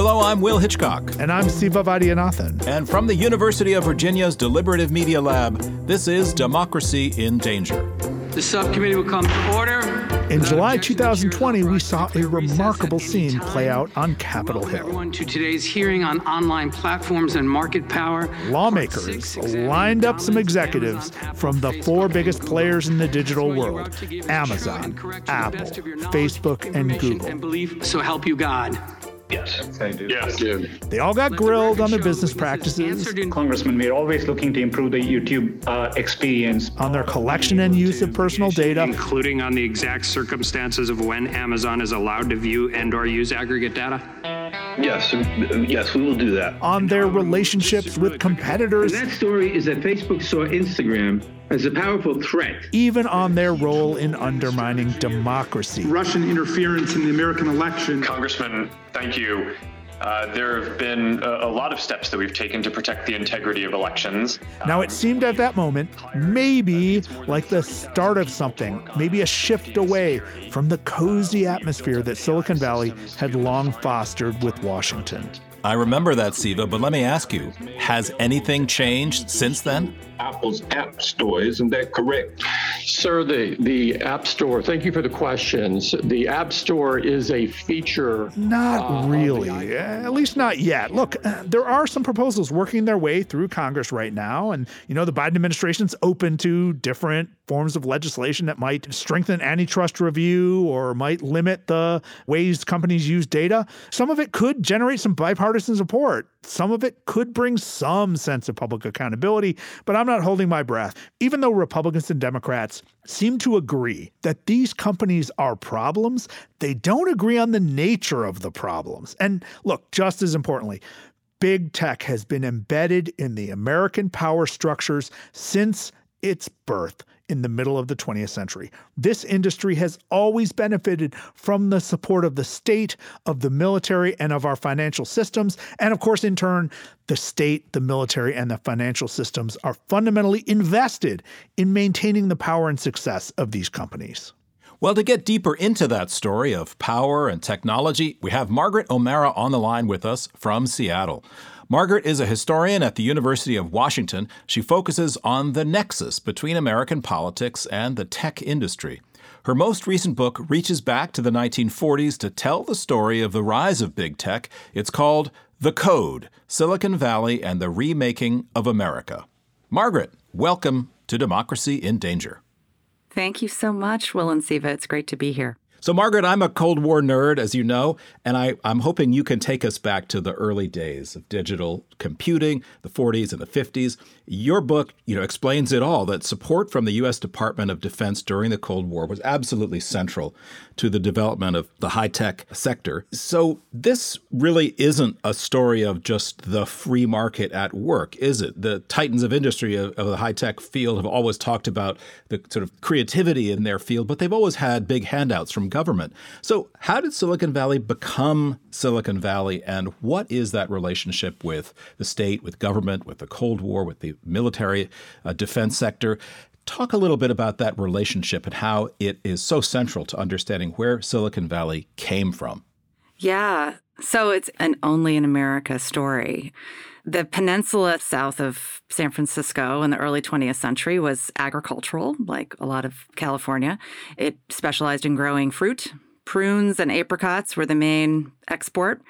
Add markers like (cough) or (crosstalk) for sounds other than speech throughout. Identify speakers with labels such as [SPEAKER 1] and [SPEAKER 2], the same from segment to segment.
[SPEAKER 1] Hello, I'm Will Hitchcock.
[SPEAKER 2] And I'm Siva Vaidhyanathan.
[SPEAKER 1] And from the University of Virginia's Deliberative Media Lab, this is Democracy in Danger.
[SPEAKER 3] The subcommittee will come to order.
[SPEAKER 2] In July 2020, we saw a remarkable scene play out on Capitol Hill.
[SPEAKER 3] Everyone to today's hearing on online platforms and market power.
[SPEAKER 2] Lawmakers lined up some executives from the four biggest players in the digital world Amazon, Apple, Facebook, and Google.
[SPEAKER 3] So help you God.
[SPEAKER 4] Yes.
[SPEAKER 5] Yes.
[SPEAKER 2] They all got grilled on their business practices.
[SPEAKER 4] Congressman, we're always looking to improve the YouTube uh, experience.
[SPEAKER 2] On their collection and use of personal data.
[SPEAKER 5] Including on the exact circumstances of when Amazon is allowed to view and or use aggregate data?
[SPEAKER 6] Yes, yes, we will do that.
[SPEAKER 2] On their relationships with competitors.
[SPEAKER 7] And that story is that Facebook saw Instagram as a powerful threat.
[SPEAKER 2] Even on their role in undermining democracy.
[SPEAKER 8] Russian interference in the American election.
[SPEAKER 9] Congressman, thank you. Uh, there have been a, a, lot of steps that we've taken to protect the integrity of elections.
[SPEAKER 2] Now, it seemed at that moment, maybe like the start of something, maybe a shift away from the cozy atmosphere that Silicon Valley had long fostered with Washington.
[SPEAKER 1] I remember that, Siva, but let me ask you has anything changed since then?
[SPEAKER 10] Apple's App Store, isn't that correct?
[SPEAKER 11] Sir, the, the App Store, thank you for the questions. The App Store is a feature.
[SPEAKER 2] Not uh, really, at least not yet. Look, uh, there are some proposals working their way through Congress right now. And, you know, the Biden administration's open to different forms of legislation that might strengthen antitrust review or might limit the ways companies use data. Some of it could generate some bipartisan support. Some of it could bring some sense of public accountability, but I'm not holding my breath. Even though Republicans and Democrats seem to agree that these companies are problems, they don't agree on the nature of the problems. And look, just as importantly, big tech has been embedded in the American power structures since its birth in the middle of the 20th century. This industry has always benefited from the support of the state, of the military, and of our financial systems. And of course, in turn, the state, the military, and the financial systems are fundamentally invested in maintaining the power and success of these companies.
[SPEAKER 1] Well, to get deeper into that story of power and technology, we have Margaret O'Mara on the line with us from Seattle. Margaret is a historian at the University of Washington. She focuses on the nexus between American politics and the tech industry. Her most recent book reaches back to the 1940s to tell the story of the rise of big tech. It's called The Code Silicon Valley and the Remaking of America. Margaret, welcome to Democracy in Danger.
[SPEAKER 12] Thank you so much, Will and Siva. It's great to be here.
[SPEAKER 1] So, Margaret, I'm a Cold War nerd, as you know, and I, am hoping you can take us back to the early days of digital computing, the 40s and the 50s. Your book, you know, explains it all that support from the U.S. Department of Defense during the Cold War was absolutely central to the development of the high tech sector. So, this really isn't a story of just the free market at work, is it? The titans of industry of, of the high tech field have always talked about the sort of creativity in their field, but they've always had big handouts from government. So, how did Silicon Valley become Silicon Valley, and what is that relationship with the state, with government, with the Cold War, with the military uh, defense sector? Talk a little bit about that relationship and how it is so central to understanding where Silicon Valley came from.
[SPEAKER 12] Yeah. So it's an only in America story. The peninsula south of San Francisco in the early 20th century was agricultural, like a lot of California. It specialized in growing fruit, prunes and apricots were the main export.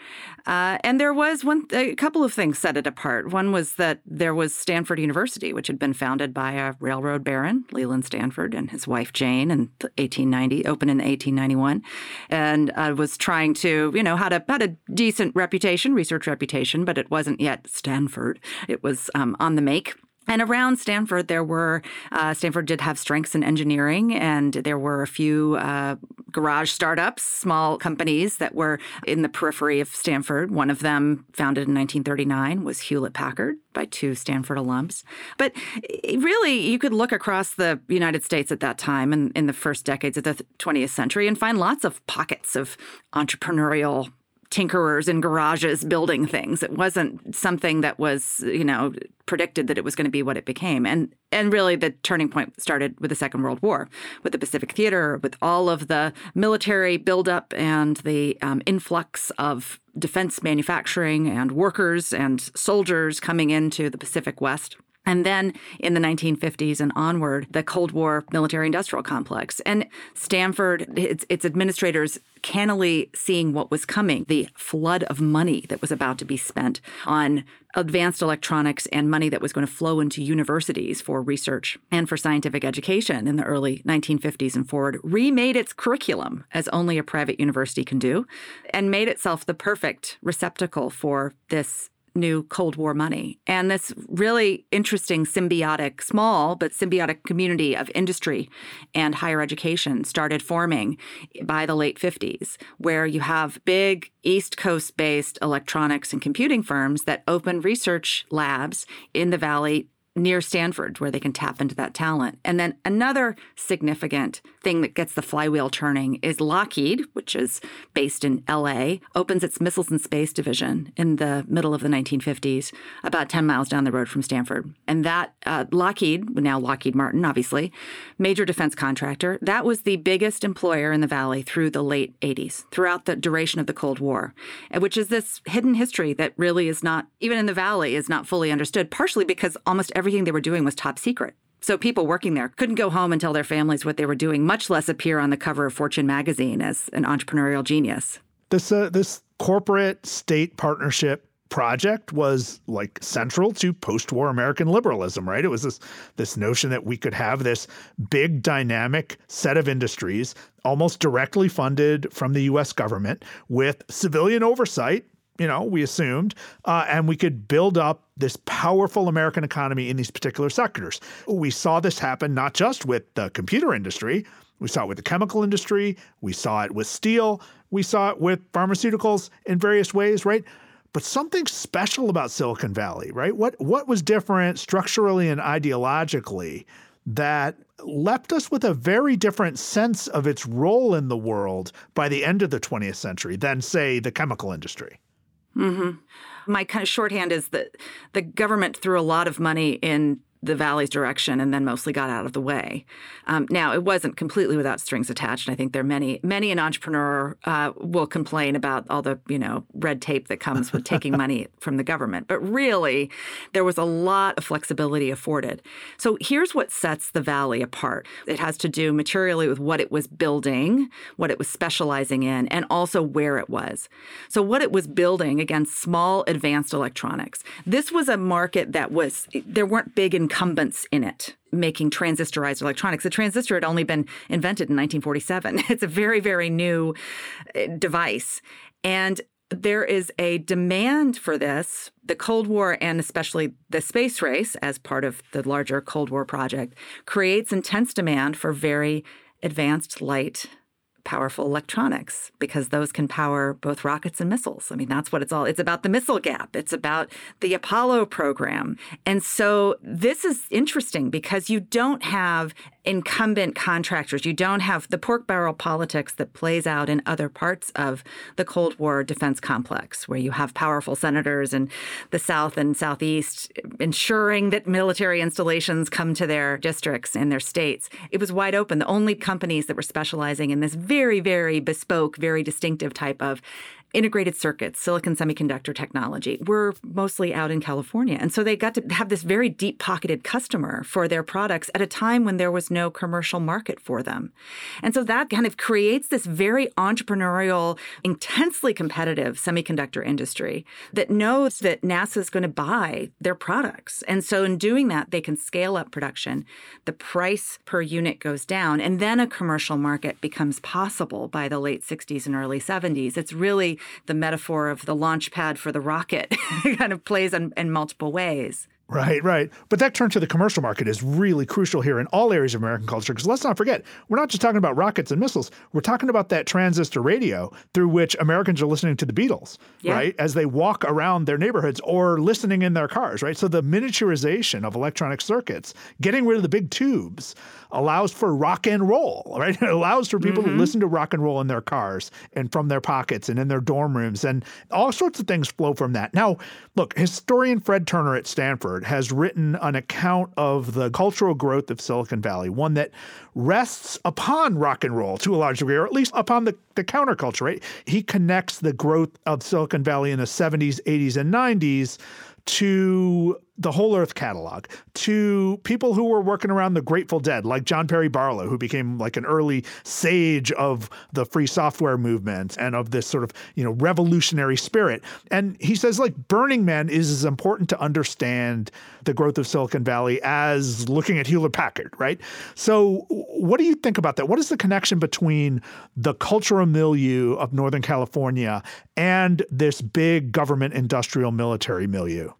[SPEAKER 12] Uh, and there was one a couple of things set it apart. One was that there was Stanford University, which had been founded by a railroad baron, Leland Stanford, and his wife Jane in 1890, opened in 1891, and uh, was trying to, you know, had a had a decent reputation, research reputation, but it wasn't yet Stanford. It was um, on the make. And around Stanford, there were, uh, Stanford did have strengths in engineering, and there were a few uh, garage startups, small companies that were in the periphery of Stanford. One of them, founded in 1939, was Hewlett Packard by two Stanford alums. But really, you could look across the United States at that time and in the first decades of the 20th century and find lots of pockets of entrepreneurial tinkerers in garages building things. It wasn't something that was, you know, predicted that it was going to be what it became. And and really the turning point started with the Second World War, with the Pacific Theater, with all of the military buildup and the um, influx of defense manufacturing and workers and soldiers coming into the Pacific West. And then in the 1950s and onward, the Cold War military industrial complex. And Stanford, its, its, administrators cannily seeing what was coming the flood of money that was about to be spent on advanced electronics and money that was going to flow into universities for research and for scientific education in the early 1950s and forward, remade its curriculum as only a private university can do, and made itself the perfect receptacle for this new Cold War money. And this really interesting symbiotic, small but symbiotic community of industry and higher education started forming by the late 50s, where you have big East Coast based electronics and computing firms that open research labs in the Valley near Stanford where they can tap into that talent. And then another significant thing that gets the flywheel turning is Lockheed, which is based in LA, opens its Missiles and Space Division in the middle of the 1950s, about 10 miles down the road from Stanford. And that uh, Lockheed, now Lockheed Martin, obviously, major defense contractor, that was the biggest employer in the Valley through the late 80s, throughout the duration of the Cold War, which is this hidden history that really is not, even in the Valley, is not fully understood, partially because almost every everything they were doing was top secret. So people working there couldn't go home and tell their families what they were doing, much less appear on the cover of Fortune magazine as an entrepreneurial genius.
[SPEAKER 2] This uh, this corporate state partnership project was like central to post-war American liberalism, right? It was this this notion that we could have this big dynamic set of industries almost directly funded from the US government with civilian oversight you know, we assumed, uh, and we could build up this powerful American economy in these particular sectors. We saw this happen not just with the computer industry, we saw it with the chemical industry, we saw it with steel, we saw it with pharmaceuticals in various ways, right? But something special about Silicon Valley, right? What what was different structurally and ideologically that left us with a very different sense of its role in the world by the end of the 20th century than, say, the chemical industry?
[SPEAKER 12] Mm-hmm. My kind of shorthand is that the government threw a lot of money in the valley's direction and then mostly got out of the way. Um, now, it wasn't completely without strings attached. I think there are many, many an entrepreneur uh, will complain about all the, you know, red tape that comes with taking (laughs) money from the government. But really, there was a lot of flexibility afforded. So here's what sets the valley apart. It has to do materially with what it was building, what it was specializing in, and also where it was. So what it was building against small advanced electronics. This was a market that was there weren't big and incumbents in it making transistorized electronics. The transistor had only been invented in 1947. (laughs) It's a very, very new uh, device. And there is a demand for this. The Cold War and especially the space race, as part of the larger Cold War project, creates intense demand for very advanced light powerful electronics because those can power both rockets and missiles. I mean, that's what it's all. It's about the missile gap. It's about the Apollo program. And so this is interesting because you don't have incumbent contractors. You don't have the pork barrel politics that plays out in other parts of the Cold War defense complex, where you have powerful senators in the South and Southeast ensuring that military installations come to their districts and their states. It was wide open. The only companies that were specializing in this very, very bespoke, very distinctive type of integrated circuits, silicon semiconductor technology, were mostly out in California. And so they got to have this very deep pocketed customer for their products at a time when there was no commercial market for them. And so that kind of creates this very entrepreneurial, intensely competitive semiconductor industry that knows that NASA is going to buy their products. And so in doing that, they can scale up production. The price per unit goes down, and then a commercial market becomes possible by the late 60s and early 70s. It's really the metaphor of the launch pad for the rocket (laughs) kind of plays in, in multiple ways.
[SPEAKER 2] Right, right. But that turn to the commercial market is really crucial here in all areas of American culture because let's not forget, we're not just talking about rockets and missiles. We're talking about that transistor radio through which Americans are listening to the Beatles, yeah. right? As they walk around their neighborhoods or listening in their cars, right? So the miniaturization of electronic circuits, getting rid of the big tubes, allows for rock and roll, (laughs) right? It allows for people mm-hmm. to listen to rock and roll in their cars and from their pockets and in their dorm rooms. And all sorts of things flow from that. Now, look, historian Fred Turner at Stanford has written an account of the cultural growth of Silicon Valley, one that rests upon rock and roll to a large degree, or at least upon the, the counterculture, right? He connects the growth of Silicon Valley in the 70s, 80s, and 90s to the Whole Earth catalog, to people who were working around the Grateful Dead, like John Perry Barlow, who became like an early sage of the free software movement and of this sort of, you know, revolutionary spirit. And he says like Burning Man is as important to understand the growth of Silicon Valley as looking at Hewlett Packard, right? So what do you think about that? What is the connection between the cultural milieu of Northern California and this big government industrial military milieu?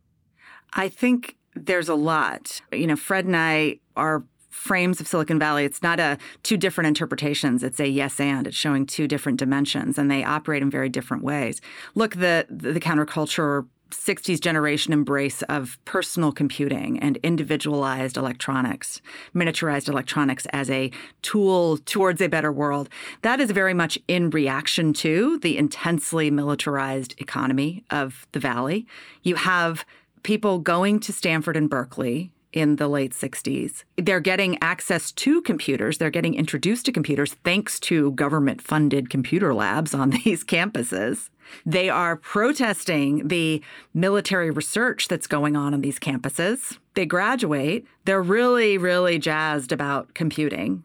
[SPEAKER 12] I think there's a lot. You know, Fred and I are frames of Silicon Valley. It's not a two different interpretations. It's a yes and. It's showing two different dimensions, and they operate in very different ways. Look, the the, counterculture 60s generation embrace of personal computing and individualized electronics, miniaturized electronics as a tool towards a better world. That is very much in reaction to the intensely militarized economy of the Valley. You have people going to Stanford and Berkeley in the late 60s. They're getting access to computers. They're getting introduced to computers thanks to government funded computer labs on (laughs) these campuses. They are protesting the military research that's going on on these campuses. They graduate. They're really, really jazzed about computing.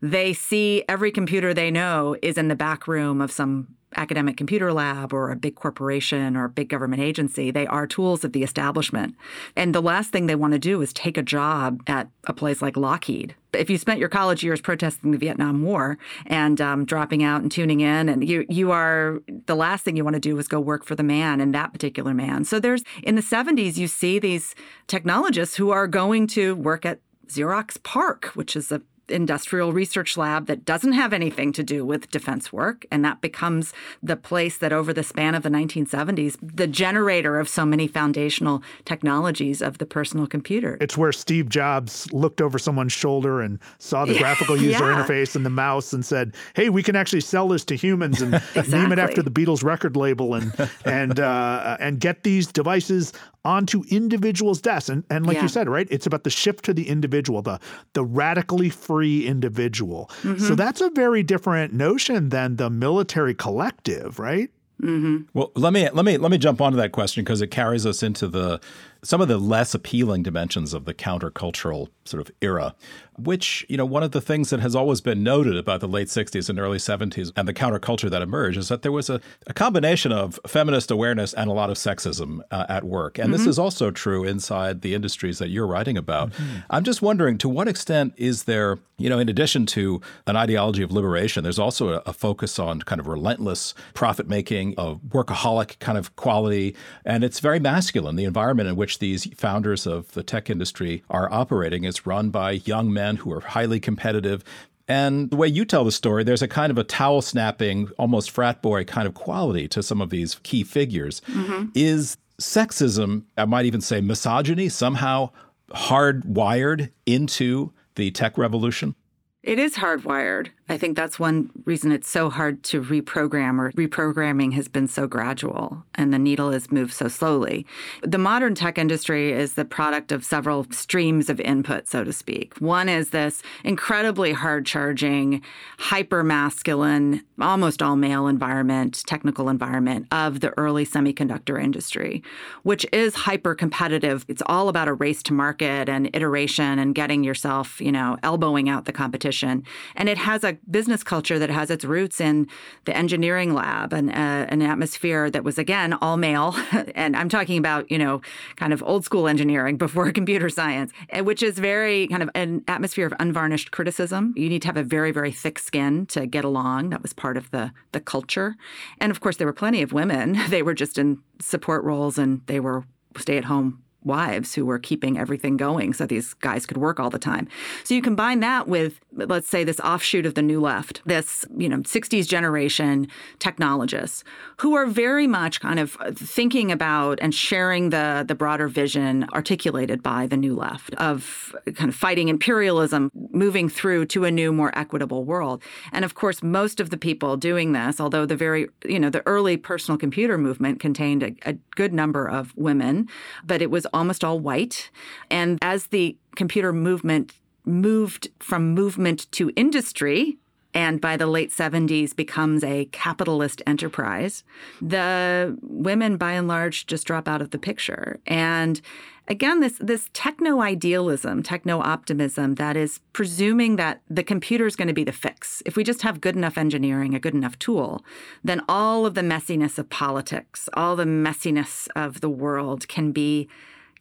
[SPEAKER 12] They see every computer they know is in the back room of some academic computer lab or a big corporation or a big government agency. They are tools of the establishment. And the last thing they want to do is take a job at a place like Lockheed. If you spent your college years protesting the Vietnam War and um, dropping out and tuning in, and you you are the last thing you want to do is go work for the man and that particular man. So there's in the 70s you see these technologists who are going to work at Xerox PARC, which is a industrial research lab that doesn't have anything to do with defense work. And that becomes the place that, over the span of the 1970s, the generator of so many foundational technologies of the personal computer.
[SPEAKER 2] It's where Steve Jobs looked over someone's shoulder and saw the (laughs) graphical user yeah. interface and the mouse and said, hey, we can actually sell this to humans and exactly. (laughs) name it after the Beatles record label and, and, uh, and get these devices onto individuals' desks. And, and like yeah. you said, right, it's about the shift to the individual, the, the radically free individual. Mm-hmm. So that's a very different notion than the military collective, right?
[SPEAKER 1] Mm-hmm. Well, let me let me let me jump onto that question because it carries us into the some of the less appealing dimensions of the countercultural sort of era, which, you know, one of the things that has always been noted about the late 60s and early 70s and the counterculture that emerged is that there was a, a combination of feminist awareness and a lot of sexism uh, at work. And mm-hmm. this is also true inside the industries that you're writing about. Mm-hmm. I'm just wondering to what extent is there, you know, in addition to an ideology of liberation, there's also a, a focus on kind of relentless profit making, a workaholic kind of quality. And it's very masculine, the environment in which which these founders of the tech industry are operating is run by young men who are highly competitive. And the way you tell the story, there's a kind of a towel snapping, almost frat boy kind of quality to some of these key figures. Mm-hmm. Is sexism, I might even say misogyny, somehow hardwired into the tech revolution?
[SPEAKER 12] It is hardwired. I think that's one reason it's so hard to reprogram, or reprogramming has been so gradual and the needle has moved so slowly. The modern tech industry is the product of several streams of input, so to speak. One is this incredibly hard charging, hyper masculine, almost all male environment, technical environment of the early semiconductor industry, which is hyper competitive. It's all about a race to market and iteration and getting yourself, you know, elbowing out the competition. And it has a business culture that has its roots in the engineering lab and uh, an atmosphere that was again all male, (laughs) and I'm talking about you know kind of old school engineering before (laughs) computer science, eh, which is very kind of an atmosphere of unvarnished criticism. You need to have a very very thick skin to get along. That was part of the the culture, and of course there were plenty of women. (laughs) They were just in support roles and they were stay at home wives who were keeping everything going so these guys could work all the time. So you combine that with, let's say, this offshoot of the new left, this, you know, 60s generation technologists who are very much kind of thinking about and sharing the, the broader vision articulated by the new left of kind of fighting imperialism, moving through to a new, more equitable world. And of course, most of the people doing this, although the very, you know, the early personal computer movement contained a, a good number of women, but it was almost all white. And as the computer movement moved from movement to industry, and by the late 70s becomes a capitalist enterprise, the women by and large just drop out of the picture. And again, this this techno idealism, techno optimism that is presuming that the computer is going to be the fix. If we just have good enough engineering, a good enough tool, then all of the messiness of politics, all the messiness of the world can be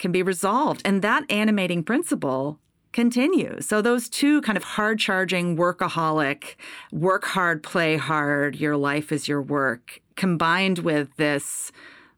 [SPEAKER 12] can be resolved. And that animating principle continues. So those two kind of hard charging, workaholic, work hard, play hard, your life is your work, combined with this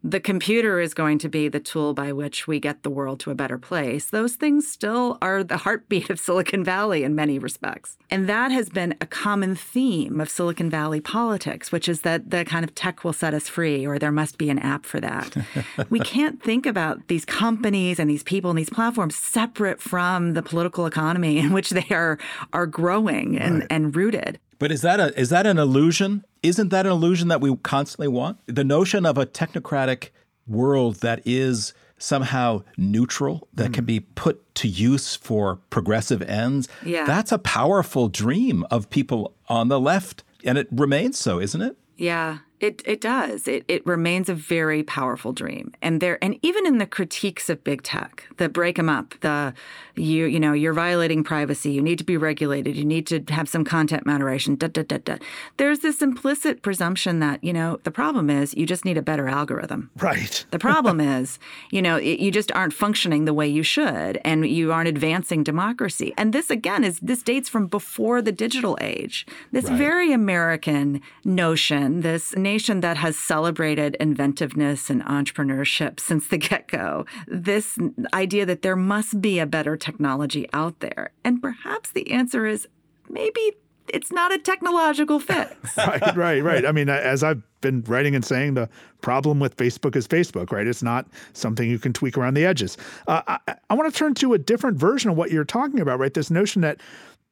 [SPEAKER 12] the computer is going to be the tool by which we get the world to a better place, those things still are the heartbeat of (laughs) Silicon Valley in many respects. And that has been a common theme of Silicon Valley politics, which is that the kind of tech will set us free, or there must be an app for that. (laughs) we can't think about these companies and these people and these platforms separate from the political economy (laughs) in which they are are growing and, right. and rooted.
[SPEAKER 1] But is that a is that an illusion? Isn't that an illusion that we constantly want? The notion of a technocratic world that is somehow neutral that mm. can be put to use for progressive ends.
[SPEAKER 12] Yeah.
[SPEAKER 1] That's a powerful dream of people on the left and it remains so, isn't it?
[SPEAKER 12] Yeah. It it does. It it remains a very powerful dream. And there and even in the critiques of big tech, the break them up, the you you know, you're violating privacy, you need to be regulated, you need to have some content moderation, da da da da. There's this implicit presumption that, you know, the problem is you just need a better algorithm.
[SPEAKER 2] Right.
[SPEAKER 12] The problem is, (laughs) you know, it, you just aren't functioning the way you should and you aren't advancing democracy. And this again is this dates from before the digital age. This right. very American notion, this nation that has celebrated inventiveness and entrepreneurship since the (laughs) get go. This idea that there must be a better technology out there. And perhaps the answer is maybe it's not a technological fix. (laughs)
[SPEAKER 2] right, right, right. I mean, as I've been writing and saying, the problem with Facebook is Facebook, right? It's not something you can tweak around the edges. Uh, I, I want to turn to a different version of what you're talking about, right? This notion that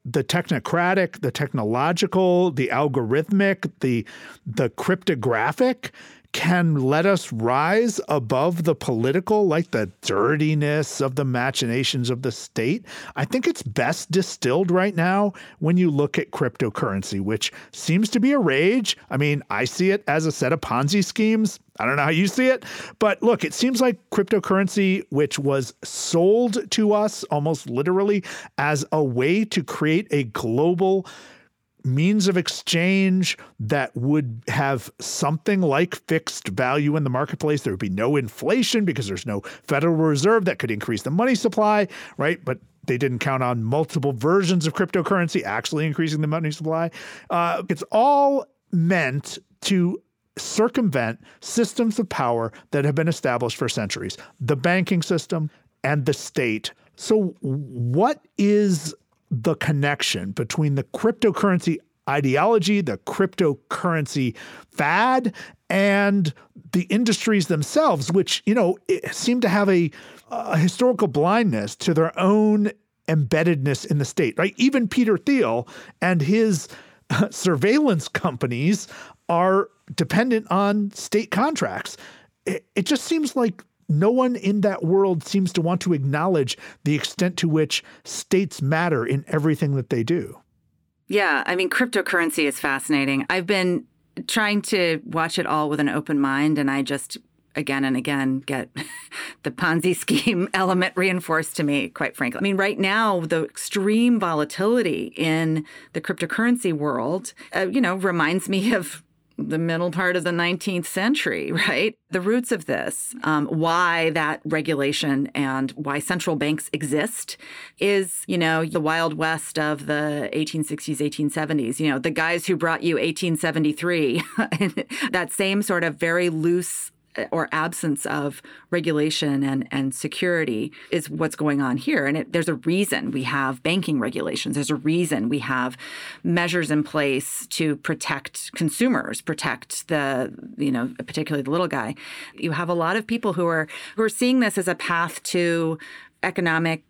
[SPEAKER 2] the technocratic, the technological, the algorithmic, the the cryptographic can let us rise above the political, like the dirtiness of the machinations of the state. I think it's best distilled right now when you look at cryptocurrency, which seems to be a rage. I mean, I see it as a set of Ponzi schemes. I don't know how you see it, but look, it seems like cryptocurrency, which was sold to us almost literally as a way to create a global means of exchange that would have something like fixed value in the marketplace. There would be no inflation because there's no Federal Reserve that could increase the money supply, right? But they didn't count on multiple versions of cryptocurrency actually increasing the money supply. Uh, it's all meant to circumvent systems of power that have been established for centuries the banking system and the state. So, what is the connection between the cryptocurrency ideology, the cryptocurrency fad, and the industries themselves, which, you know, seem to have a, a historical blindness to their own embeddedness in the state, right? Even Peter Thiel and his (laughs) surveillance companies are dependent on state contracts. It, it just seems like no one in that world seems to want to acknowledge the extent to which states matter in everything that they do.
[SPEAKER 12] Yeah, I mean, cryptocurrency is fascinating. I've been trying to watch it all with an open mind, and I just again and again get (laughs) the Ponzi scheme (laughs) element reinforced to me, quite frankly. I mean, right now, the extreme volatility in the cryptocurrency world, uh, you know, reminds me of the middle part of the 19th century, (laughs) right? The roots of this, um, why that regulation and why central banks exist is, you know, the Wild West of the 1860s, 1870s. You know, the guys who brought you 1873, (laughs) that same sort of very loose or absence of regulation and, and security is what's going on here. And it, there's a reason we have banking regulations. There's a reason we have measures in place to protect consumers, protect the, you know, particularly the little guy. You have a lot of people who are who are seeing this as a path to economic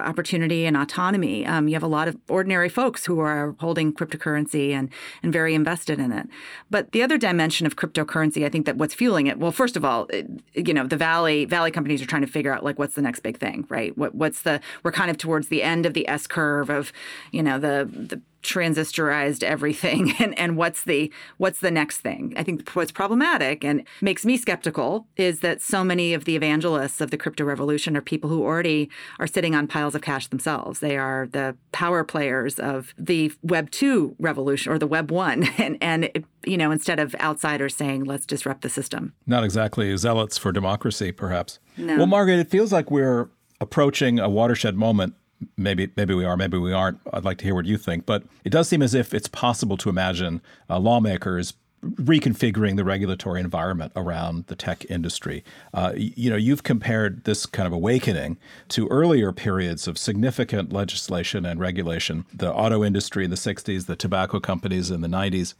[SPEAKER 12] opportunity and autonomy. Um, you have a lot of ordinary folks who are holding cryptocurrency and and very invested in it. But the other dimension of cryptocurrency, I think that what's fueling it. Well, first of all, it, you know, the Valley Valley companies are trying to figure out like what's the next big thing, right? What what's the we're kind of towards the end of the S curve of, you know, the the transistorized everything (laughs) and, and what's the what's the next thing? I think what's problematic and makes me skeptical is that so many of the evangelists of the crypto revolution are people who already are sitting on piles of cash themselves. They are the power players of the web 2 revolution or the web 1 (laughs) and and you know instead of outsiders saying let's disrupt the system.
[SPEAKER 1] Not exactly zealots for democracy perhaps.
[SPEAKER 12] No.
[SPEAKER 1] well margaret it feels like we're approaching a watershed moment maybe maybe we are, maybe we aren't. I'd like to hear what you think. But it does seem as if it's possible to imagine uh, lawmakers reconfiguring the regulatory environment around the tech industry. Uh, you know, you've compared this kind of awakening to earlier periods of significant legislation and regulation, the auto industry in the 60s, the tobacco companies in the 90s.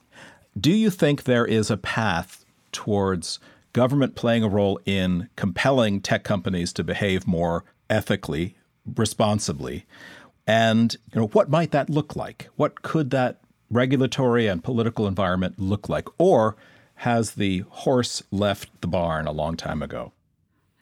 [SPEAKER 1] Do you think there is a path towards government playing a role in compelling tech companies to behave more ethically responsibly. And you know, what might that look like? What could that regulatory and political environment look like? Or has the horse left the barn a long time ago?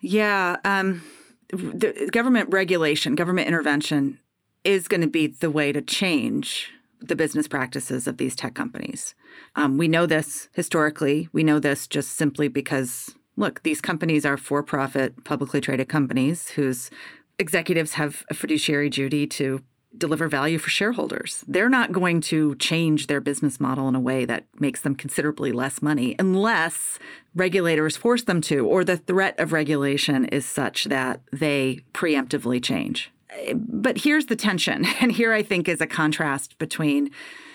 [SPEAKER 12] Yeah, um, the government regulation, government intervention is going to be the way to change the business practices of these tech companies. Um, we know this historically. We know this just simply because, look, these companies are for profit, publicly traded companies whose executives have a fiduciary duty to deliver value for shareholders. They're not going to change their business model in a way that makes them considerably less money unless regulators force them to, or the threat of regulation is such that they preemptively change. But here's the tension. (laughs) And here I think is a contrast between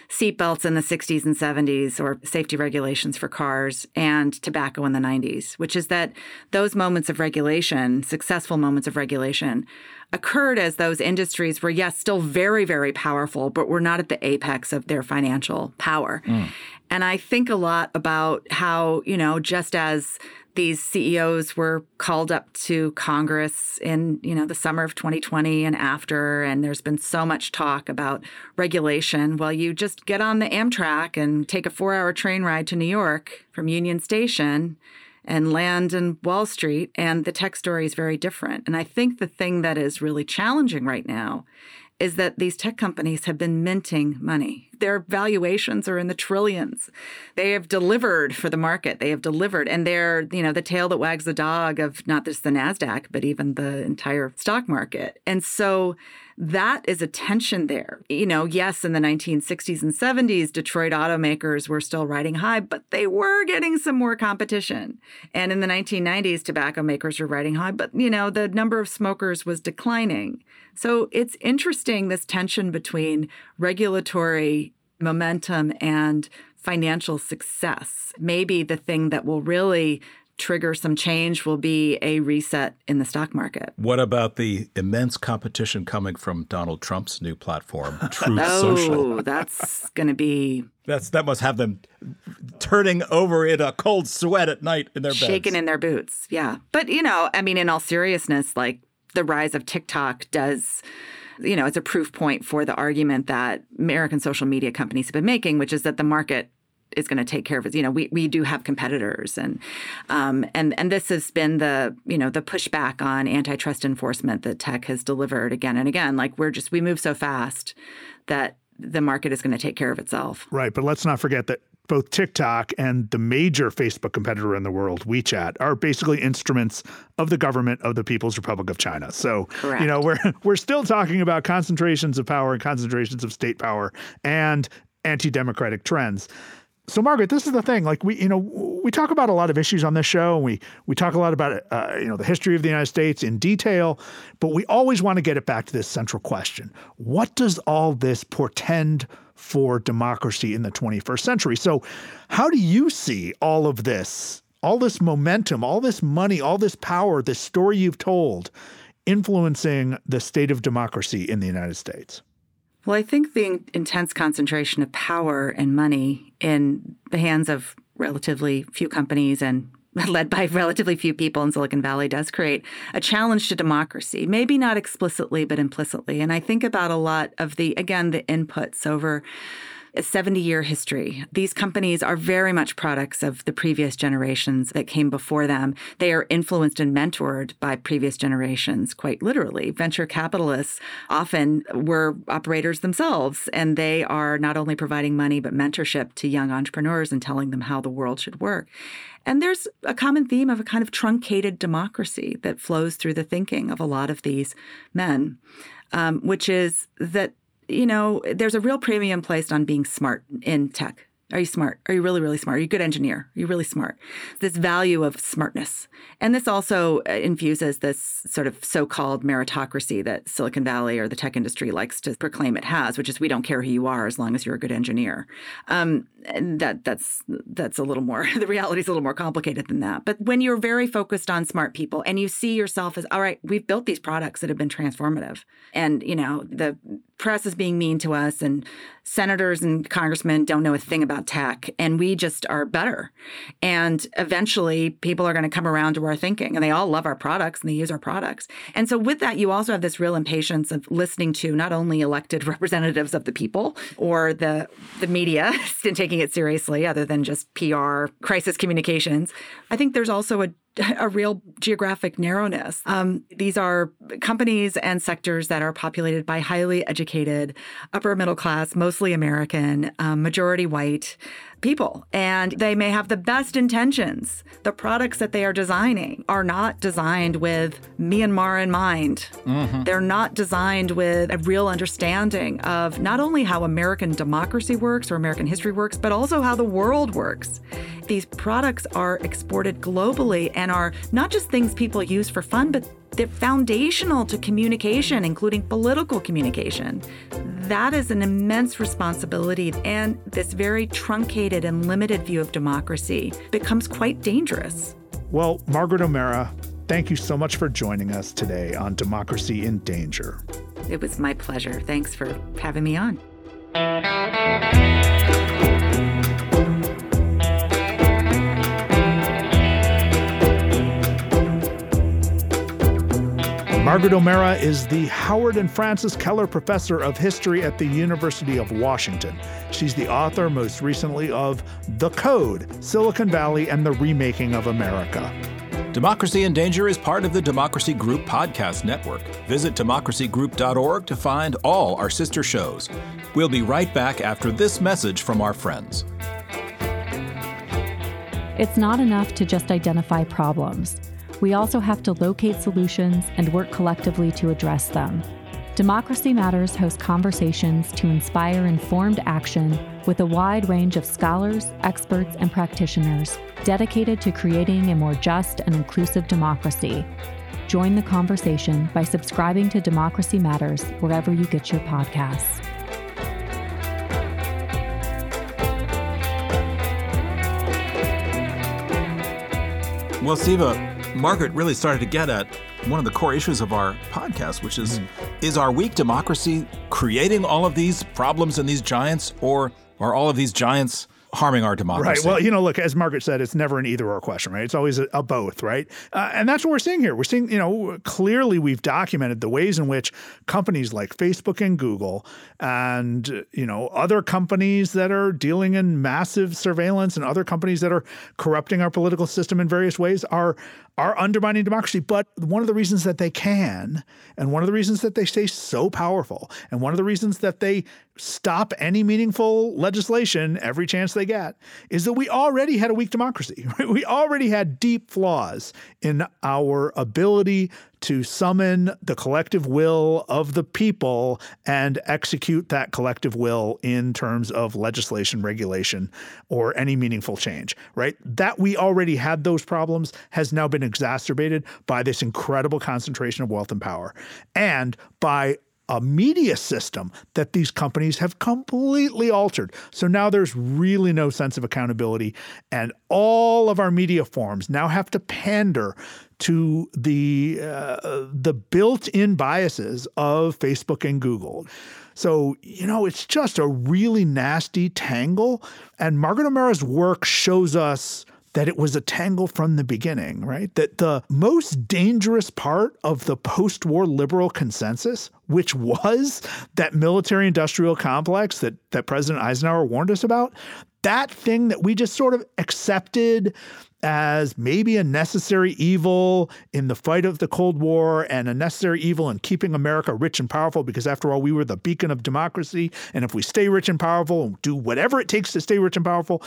[SPEAKER 12] seatbelts in the 60s and 70s or safety regulations for cars and tobacco in the 90s, which is that those moments of regulation, successful moments of regulation, occurred as those industries were, yes, still very, very powerful, but were not at the apex of their financial power. Mm. And I think a lot about how, you know, just as these CEOs were called up to Congress in, you know, the summer of 2020 and after and there's been so much talk about regulation. Well, you just get on the Amtrak and take a 4-hour train ride to New York from Union Station and land in Wall Street and the tech story is very different. And I think the thing that is really challenging right now is that these tech companies have been minting money. Their valuations are in the trillions. They have delivered for the market. They have delivered. And they're, you know, the tail that wags the dog of not just the NASDAQ, but even the entire stock market. And so that is a tension there. You know, yes, in the 1960s and 70s, Detroit automakers were still riding high, but they were getting some more competition. And in the 1990s, tobacco makers were riding high, but, you know, the number of smokers was declining. So it's interesting this tension between regulatory momentum and financial success. Maybe the thing that will really trigger some change will be a reset in the stock market.
[SPEAKER 1] What about the immense competition coming from Donald Trump's new platform, (laughs) Truth
[SPEAKER 12] oh,
[SPEAKER 1] Social?
[SPEAKER 12] that's going to be
[SPEAKER 1] That's that must have them turning over in a cold sweat at night in their beds.
[SPEAKER 12] Shaking in their boots. Yeah. But you know, I mean in all seriousness, like the rise of TikTok does you know, it's a proof point for the argument that American social media companies have been making, which is that the market is going to take care of it. You know, we, we do have competitors, and um, and and this has been the you know the pushback on antitrust enforcement that tech has delivered again and again. Like we're just we move so fast that the market is going to take care of itself.
[SPEAKER 2] Right, but let's not forget that both TikTok and the major Facebook competitor in the world, WeChat, are basically instruments of the government of the People's Republic of China. So,
[SPEAKER 12] Correct.
[SPEAKER 2] you know, we're (laughs) we're still talking about concentrations of power and concentrations of state power and anti-democratic trends so Margaret, this is the thing. Like we, you know, we talk about a lot of issues on this show, and we we talk a lot about uh, you know the history of the United States in detail, but we always want to get it back to this central question: What does all this portend for democracy in the 21st century? So, how do you see all of this all this momentum, all this money, all this power, this story you've told, influencing the state of democracy in the United States?
[SPEAKER 12] Well, I think the intense concentration of power and money in the hands of relatively few companies and (laughs) led by relatively few people in Silicon Valley does create a challenge to democracy, maybe not explicitly, but implicitly. And I think about a lot of the, again, the inputs over 70 year history. These companies are very much products of the previous generations that came before them. They are influenced and mentored by previous generations, quite literally. Venture capitalists often were operators themselves, and they are not only providing money, but mentorship to young entrepreneurs and telling them how the world should work. And there's a common theme of a kind of truncated democracy that flows through the thinking of a lot of these men, um, which is that you know, there's a real premium placed on being smart in tech. Are you smart? Are you really, really smart? Are you a good engineer? Are you really smart? This value of smartness. And this also uh, infuses this sort of so called meritocracy that Silicon Valley or the tech industry likes to proclaim it has, which is we don't care who you are as long as you're a good engineer. Um, that that's that's a little more (laughs) the reality is a little more complicated than that. But when you're very focused on smart people and you see yourself as all right, we've built these products that have been transformative. And, you know, the press is being mean to us and senators and congressmen don't know a thing about tech and we just are better. And eventually people are going to come around to our thinking and they all love our products and they use our products. And so with that you also have this real impatience of listening to not only elected (laughs) representatives of the people or the the media (laughs) taking it seriously other than just PR crisis communications. I think there's also a (laughs) a real geographic narrowness. Um, these are companies and sectors that are populated by highly educated, upper middle class, mostly American, um, majority white people. And they may have the best intentions. The products that they are designing are not designed with Myanmar in mind. Mm-hmm. They're not designed with a real understanding of not only how American democracy works or American history works, but also how the world works. These products are exported globally and are not just things people use for fun, but they're foundational to communication, including political communication. That is an immense responsibility, and this very truncated and limited view of democracy becomes quite dangerous.
[SPEAKER 2] Well, Margaret O'Mara, thank you so much for joining us today on Democracy in Danger.
[SPEAKER 12] It was my pleasure. Thanks for having me on.
[SPEAKER 2] Margaret O'Mara is the Howard and Frances Keller Professor of History at the University of Washington. She's the author, most recently, of The Code Silicon Valley and the Remaking of America.
[SPEAKER 1] Democracy in Danger is part of the Democracy Group podcast network. Visit democracygroup.org to find all our sister shows. We'll be right back after this message from our friends.
[SPEAKER 13] It's not enough to just identify problems we also have to locate solutions and work collectively to address them. Democracy Matters hosts conversations to inspire informed action with a wide range of scholars, experts, and practitioners dedicated to creating a more just and inclusive democracy. Join the conversation by subscribing to Democracy Matters wherever you get your podcasts.
[SPEAKER 1] Well, Siva, Margaret really started to get at one of the core issues of our podcast, which is mm. is our weak democracy creating all of these problems and these giants, or are all of these giants harming our democracy.
[SPEAKER 2] Right. Well, you know, look, as Margaret said, it's never an either or question, right? It's always a, a both, right? Uh, and that's what we're seeing here. We're seeing, you know, clearly we've documented the ways in which companies like Facebook and Google and, you know, other companies that are dealing in massive surveillance and other companies that are corrupting our political system in various ways are are undermining democracy. But one of the reasons that they can, and one of the reasons that they stay so powerful, and one of the reasons that they stop any meaningful legislation every chance they get, is that we already had a weak democracy. (laughs) Right? We already had deep flaws in our ability to summon the collective will of the people and execute that collective will in terms of legislation, regulation, or any meaningful change, right? That we already had those problems has now been exacerbated by this incredible concentration of wealth and power and by a media system that these companies have completely altered. So now there's really no sense of accountability. And all of our media forms now have to pander to the uh, the built-in biases of Facebook and Google. So, you know, it's just a really nasty tangle. And Margaret O'Mara's work shows us that it was a tangle from the beginning, right? That the most dangerous part of the post war liberal consensus, which was that military industrial complex that, that President Eisenhower warned us about, that thing that we just sort of accepted as maybe a necessary evil in the fight of the Cold War and a necessary evil in keeping America rich and powerful, because after all, we were the beacon of democracy. And if we stay rich and powerful and do whatever it takes to stay rich and powerful,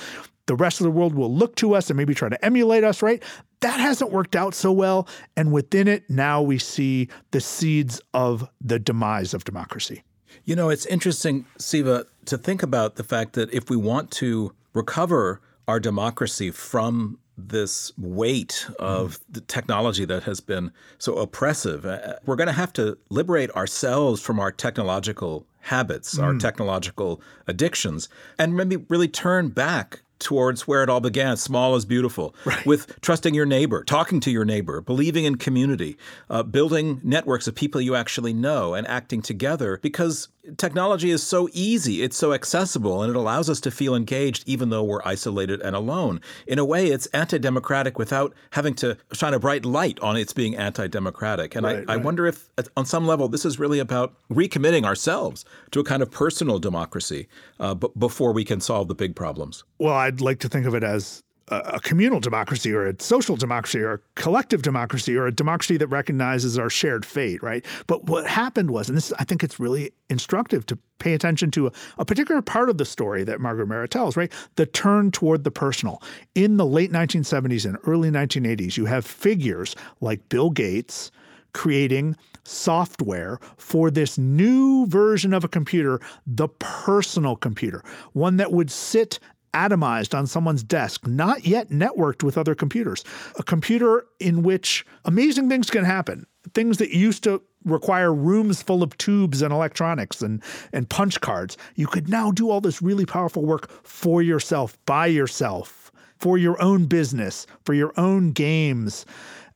[SPEAKER 2] the rest of the world will look to us and maybe try to emulate us, right? That hasn't worked out so well. And within it, now we see the seeds of the demise of democracy.
[SPEAKER 1] You know, it's interesting, Siva, to think about the fact that if we want to recover our democracy from this weight of the technology that has been so oppressive. Uh, we're going to have to liberate ourselves from our technological habits, mm. our technological addictions, and maybe really turn back towards where it all began. Small is beautiful. Right. With trusting your neighbor, talking to your neighbor, believing in community, uh, building networks of people you actually know, and acting together because technology is so easy, it's so accessible, and it allows us to feel engaged even though we're isolated and alone. In a way, it's anti democratic without having to shine a bright light on its being anti democratic. And right, I, right. I wonder if, on some level, this is really about recommitting ourselves to a kind of personal democracy uh, b- before we can solve the big problems.
[SPEAKER 2] Well, I'd like to think of it as a communal democracy or a social democracy or a collective democracy or a democracy that recognizes our shared fate, right? But what happened was, and this I think it's really instructive to pay attention to a, a particular part of the story that Margaret O'Mara tells, right? The turn toward the personal. In the late 1970s and early 1980s, you have figures like Bill Gates creating software for this new version of a computer, the personal computer, one that would sit atomized on someone's desk, not yet networked with other computers. A computer in which amazing things can happen. Things that used to require rooms full of tubes and electronics and, and punch cards. You could now do all this really powerful work for yourself, by yourself, for your own business, for your own games.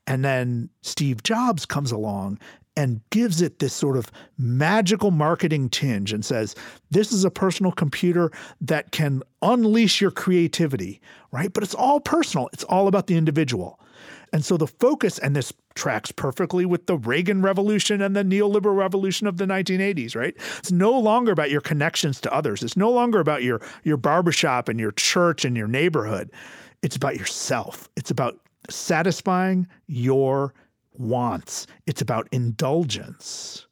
[SPEAKER 2] And then Steve Jobs comes along and gives it this sort of magical marketing tinge and says, this is a personal computer that can unleash your creativity, right? But it's all personal, it's all about the individual. And so the focus, and this tracks perfectly with the Reagan Revolution and the neoliberal revolution of the 1980s, right? It's no longer about your connections to others. It's no longer about your, your barbershop and your church and your neighborhood. It's about yourself. It's about satisfying your wants, it's about indulgence.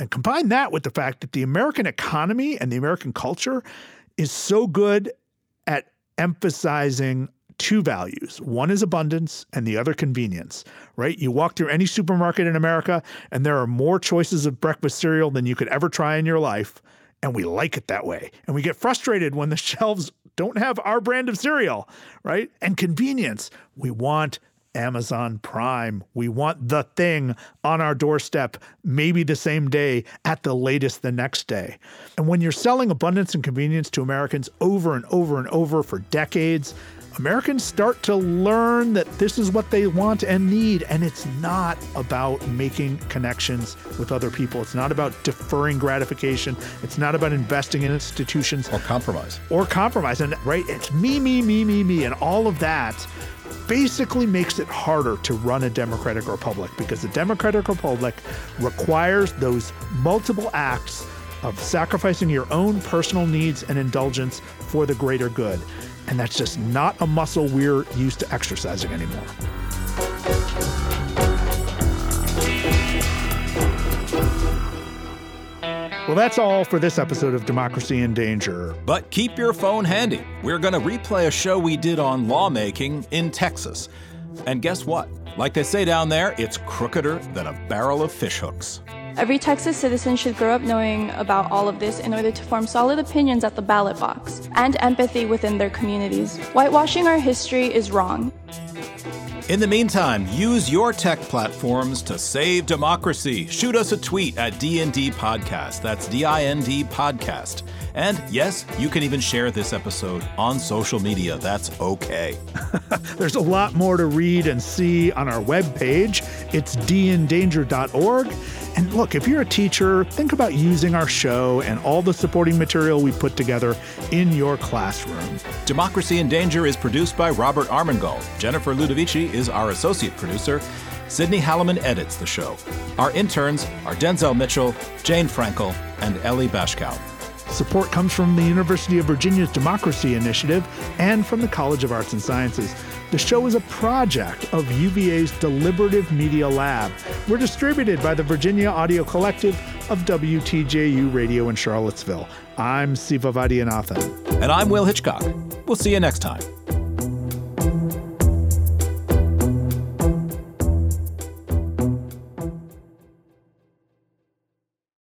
[SPEAKER 2] And combine that with the fact that the American economy and the American culture is so good at emphasizing two values. One is abundance and the other convenience, right? You walk through any supermarket in America and there are more choices of breakfast cereal than you could ever try in your life. And we like it that way. And we get frustrated when the (laughs) shelves don't have our brand of cereal, right? And convenience. We want Amazon Prime. We want the thing on our doorstep, maybe the same day, at the latest the next day. And when you're selling abundance and convenience to Americans over and over and over for decades, Americans start to learn that this is what they want and need. And it's not about making connections with other people. It's not about deferring gratification. It's not about investing in institutions
[SPEAKER 1] or compromise.
[SPEAKER 2] Or compromise. And right, it's me, me, me, me, me. And all of that basically makes it harder to run a democratic republic because the democratic republic requires those multiple acts of sacrificing your own personal needs and indulgence for the greater good. And that's just not a muscle we're used to exercising anymore. Well, that's all for this episode of Democracy in Danger.
[SPEAKER 1] But keep your phone handy. We're going to replay a show we did on lawmaking in Texas. And guess what? Like they say down there, it's crookeder than a barrel of fishhooks.
[SPEAKER 14] Every Texas citizen should grow up knowing about all of this in order to form solid opinions at the ballot box and empathy within their communities. Whitewashing our history is wrong.
[SPEAKER 1] In the meantime, use your tech platforms to save democracy. Shoot us a tweet at DND Podcast. That's D I N D Podcast. And yes, you can even share this episode on social media. That's okay. (laughs)
[SPEAKER 2] There's a lot more to read and see on our webpage. It's dindanger.org. And look, if you're a teacher, think about using our show and all the supporting material we put together in your classroom.
[SPEAKER 1] Democracy in Danger is produced by Robert Armengol. Jennifer Ludovici is our associate producer. Sydney Halliman edits the show. Our interns are Denzel Mitchell, Jane Frankel, and Ellie Bashkow.
[SPEAKER 2] Support comes from the University of Virginia's Democracy Initiative and from the College of Arts and Sciences. The show is a project of UVA's Deliberative Media Lab. We're distributed by the Virginia Audio Collective of WTJU Radio in Charlottesville. I'm Siva Vaidhyanathan.
[SPEAKER 1] And I'm Will Hitchcock. We'll see you next time.